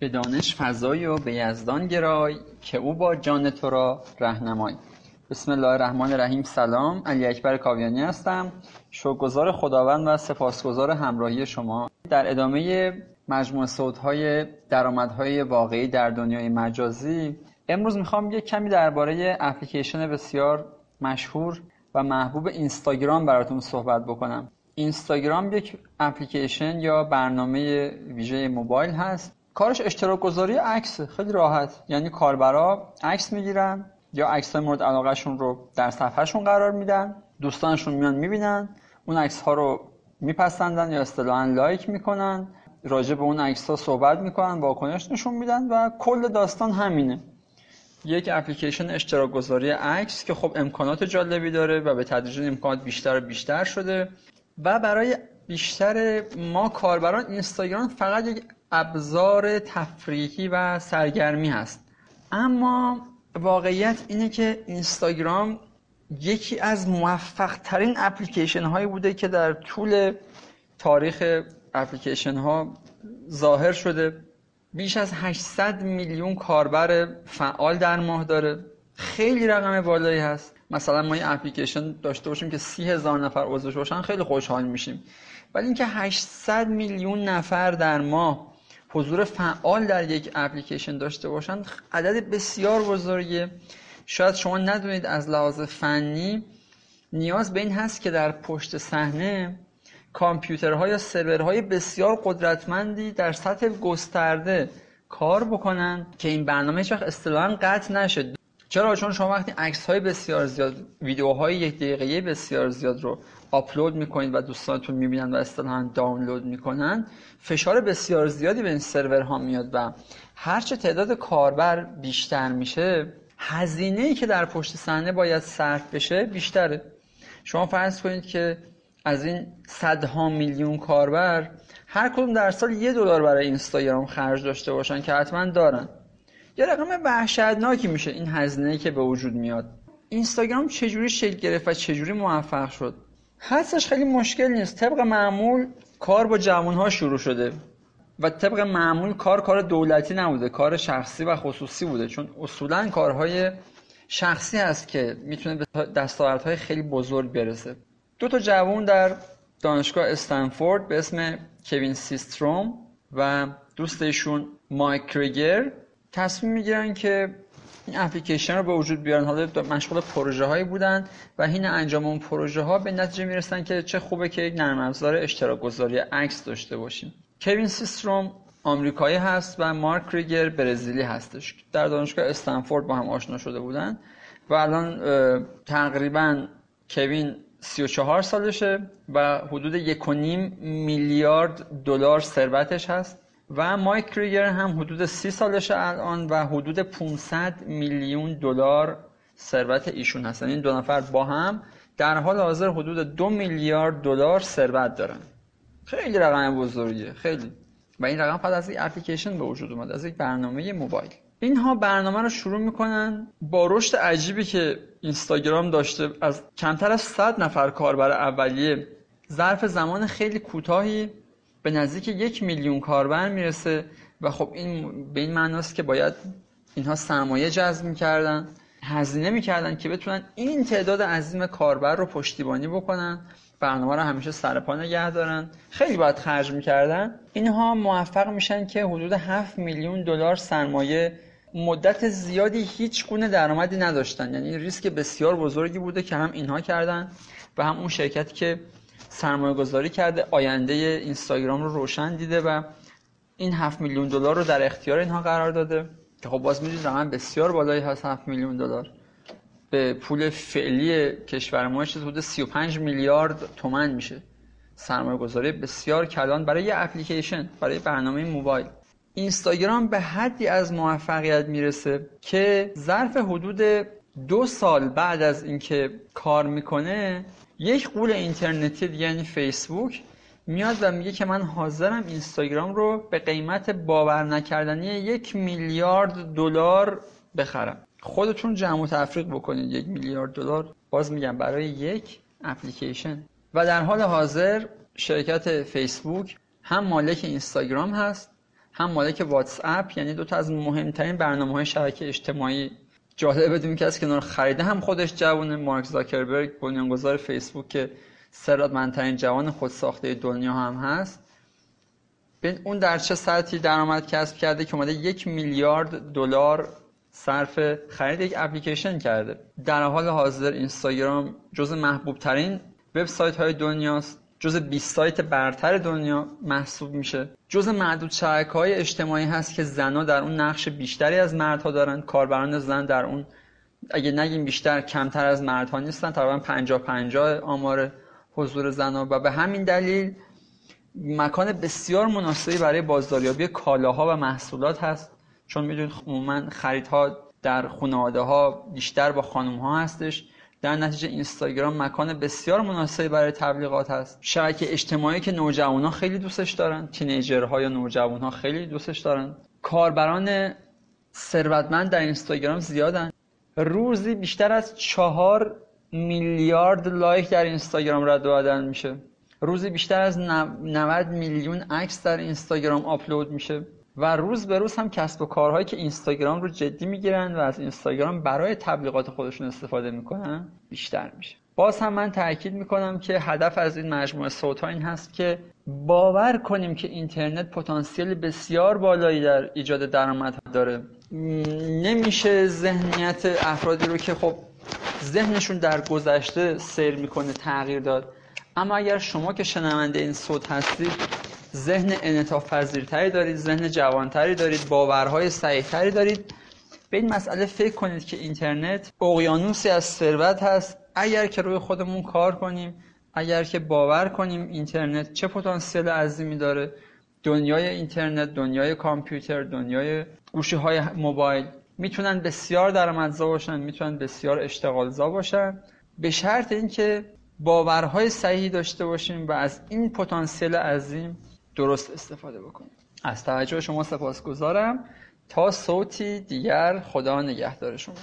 به دانش فضای و به یزدان گرای که او با جان تو را رهنمای. بسم الله الرحمن الرحیم. سلام. علی اکبر کاویانی هستم. شکرگزار خداوند و سپاسگزار همراهی شما. در ادامه مجموع صوتهای درآمدهای واقعی در دنیای مجازی امروز می‌خوام یک کمی درباره اپلیکیشن بسیار مشهور و محبوب اینستاگرام براتون صحبت بکنم. اینستاگرام یک اپلیکیشن یا برنامه ویژه موبایل هست. کارش اشتراک گذاری عکس. خیلی راحت. یعنی کاربرا عکس می‌گیرن یا عکس مورد علاقهشون رو در صفحهشون قرار میدن. دوستانشون میان می‌بینن. اون عکس ها رو میپسندن یا اصطلاحا لایک می‌کنن. راجع به اون عکس ها صحبت می‌کنن واکنش نشون میدن و کل داستان همینه. یک اپلیکیشن اشتراک گذاری عکس که خب امکانات جالبی داره و به تدریج امکانات بیشتر و بیشتر شده و برای بیشتر ما کاربران اینستاگرام فقط یک ابزار تفریحی و سرگرمی هست. اما واقعیت اینه که اینستاگرام یکی از موفق ترین اپلیکیشن هایی بوده که در طول تاریخ اپلیکیشن ها ظاهر شده. بیش از 800 میلیون کاربر فعال در ماه داره. خیلی رقم بالایی هست. مثلا ما یه اپلیکیشن داشته باشیم که سی هزار نفر عضوش باشن خیلی خوشحال میشیم. ولی اینکه 800 میلیون نفر در ماه حضور فعال در یک اپلیکیشن داشته باشن عدد بسیار بزرگیه شاید شما ندونید از لحاظ فنی نیاز به این هست که در پشت صحنه کامپیوترها یا سرورهای بسیار قدرتمندی در سطح گسترده کار بکنن که این برنامه هیچ وقت اصطلاحا قطع نشه چرا؟ چون شما وقتی عکس های بسیار زیاد ویدیوهای یک دقیقه بسیار زیاد رو آپلود می‌کنید و دوستانتون می‌بینن و اصطلاحا دانلود می‌کنن فشار بسیار زیادی به این سرورها میاد و هرچه تعداد کاربر بیشتر میشه هزینه ای که در پشت صحنه باید صرف بشه بیشتره. شما فرض کنید که از این صدها میلیون کاربر هر کدوم در سال یه دلار برای اینستاگرام خرج داشته باشن که حتما دارن. یه رقم وحشتناکی میشه این هزینه که به وجود میاد. اینستاگرام چجوری شکل گرفت و چجوری موفق شد؟ حدسش خیلی مشکل نیست. طبق معمول کار با جوان ها شروع شده و طبق معمول کار کار دولتی نبوده کار شخصی و خصوصی بوده. چون اصولا کارهای شخصی هست که می‌تونه به دستاوردهای خیلی بزرگ برسه. دو تا جوان در دانشگاه استنفورد به اسم کوین سیستروم و دوستشون مایک کریگر تصمیم می‌گیرن که این اپلیکیشن رو به وجود بیارن. حالا مشغول پروژه هایی بودن و این انجام اون پروژه ها به نتیجه می‌رسن که چه خوبه که یک نرم افزار اشتراک گذاری عکس داشته باشیم. کوین سیستروم آمریکایی هست و مارک کریگر برزیلی هستش. در دانشگاه استنفورد با هم آشنا شده بودن و الان تقریبا کوین 34 سالشه و حدود 1.5 میلیارد دلار ثروتش هست. و مایک کریگر هم حدود 30 سالشه الان و حدود 500 میلیون دلار ثروت ایشون هستن. این دو نفر با هم در حال حاضر حدود دو میلیارد دلار ثروت دارن. خیلی رقم بزرگیه خیلی. و این رقم فقط از یک اپلیکیشن به وجود اومد از یک برنامه موبایل. اینها برنامه رو شروع می‌کنن با رشد عجیبی که اینستاگرام داشته. از کمتر از 100 نفر کاربر اولیه. ظرف زمان خیلی کوتاهی. به نزدیک یک میلیون کاربر می‌رسه و خب این به این معناست که باید اینها سرمایه جذب می‌کردن هزینه می‌کردن که بتونن این تعداد عظیم کاربر رو پشتیبانی بکنن برنامه رو همیشه سر پا نگه دارن. خیلی باید خرج می‌کردن. اینها موفق میشن که حدود 7 میلیون دلار سرمایه. مدت زیادی هیچ گونه درآمدی نداشتن. یعنی ریسک بسیار بزرگی بوده که هم اینها کردن و هم اون شرکتی که سرمایه گذاری کرده آینده اینستاگرام رو روشن دیده و این 7 میلیون دلار رو در اختیار اینها قرار داده که خب باز می‌دونید رقم بسیار بالایی هست 7 میلیون دلار. به پول فعلی کشور ما حدود 35 میلیارد تومن میشه. سرمایه گذاری بسیار کلان برای یه اپلیکیشن برای برنامه موبایل. اینستاگرام به حدی از موفقیت می‌رسه که ظرف حدود دو سال بعد از اینکه کار می‌کنه یک قول اینترنتی یعنی فیسبوک. میاد و میگه که من حاضرم اینستاگرام رو به قیمت باور نکردنی یک میلیارد دلار بخرم. خودتون جمع و تفریق بکنید یک میلیارد دلار. باز میگم برای یک اپلیکیشن. و در حال حاضر شرکت فیسبوک هم مالک اینستاگرام هست هم مالک واتس اپ یعنی دو تا از مهمترین برنامه های شبکه اجتماعی جالب بدونیم که از کنار خریده هم خودش جوونه. مارک زاکربرگ بنیانگذار فیسبوک که ثروتمندترین جوان خود ساخته دنیا هم هست. اون در چه سطحی درآمد کسب کرده که اومده یک میلیارد دلار صرف خرید یک اپلیکیشن کرده. در حال حاضر اینستاگرام جز محبوب ترین وبسایت های دنیاست. جز 20 سایت برتر دنیا محسوب میشه. جز معدود شبکه های اجتماعی هست که زنها در اون نقش بیشتری از مردها دارن. کاربران زن در اون اگه نگیم بیشتر کمتر از مردها نیستن. تقریبا 50 50 آمار حضور زنها و به همین دلیل مکان بسیار مناسبی برای بازاریابی کالاها و محصولات هست. چون می‌دونید عموما خریدها در خانواده ها بیشتر با خانم ها هستش. در نتیجه اینستاگرام مکان بسیار مناسبی برای تبلیغات هست. شبکه اجتماعی که ها خیلی دوستش دارن تینیجرها یا ها خیلی دوستش دارن. کاربران ثروتمند در اینستاگرام زیادن. روزی بیشتر از چهار میلیارد لایک در اینستاگرام رد و بدل میشه. روزی بیشتر از 90 میلیون عکس در اینستاگرام آپلود میشه. و روز به روز هم کسب و کارهایی که اینستاگرام رو جدی می‌گیرن و از اینستاگرام برای تبلیغات خودشون استفاده می‌کنن بیشتر میشه. باز هم من تاکید می‌کنم که هدف از این مجموعه صوت ها این هست که باور کنیم که اینترنت پتانسیل بسیار بالایی در ایجاد درآمد داره. نمیشه ذهنیت افرادی رو که خب ذهنشون در گذشته سیر می‌کنه تغییر داد. اما اگر شما که شنونده این صوت هستید ذهن انعطاف پذیرتری دارید ذهن جوانتری دارید باورهای صحیحتری دارید. به این مسئله فکر کنید که اینترنت اقیانوسی از ثروت هست. اگر که روی خودمون کار کنیم اگر که باور کنیم اینترنت چه پتانسیل عظیمی داره. دنیای اینترنت دنیای کامپیوتر دنیای گوشی های موبایل می‌تونن بسیار درآمدزا باشن می‌تونن بسیار اشتغالزا باشن. به شرط اینکه باورهای صحیحی داشته باشیم و از این پتانسیل عظیم درست استفاده بکنیم. از توجه شما سپاسگزارم. تا صوتی دیگر خدا نگهدار شما.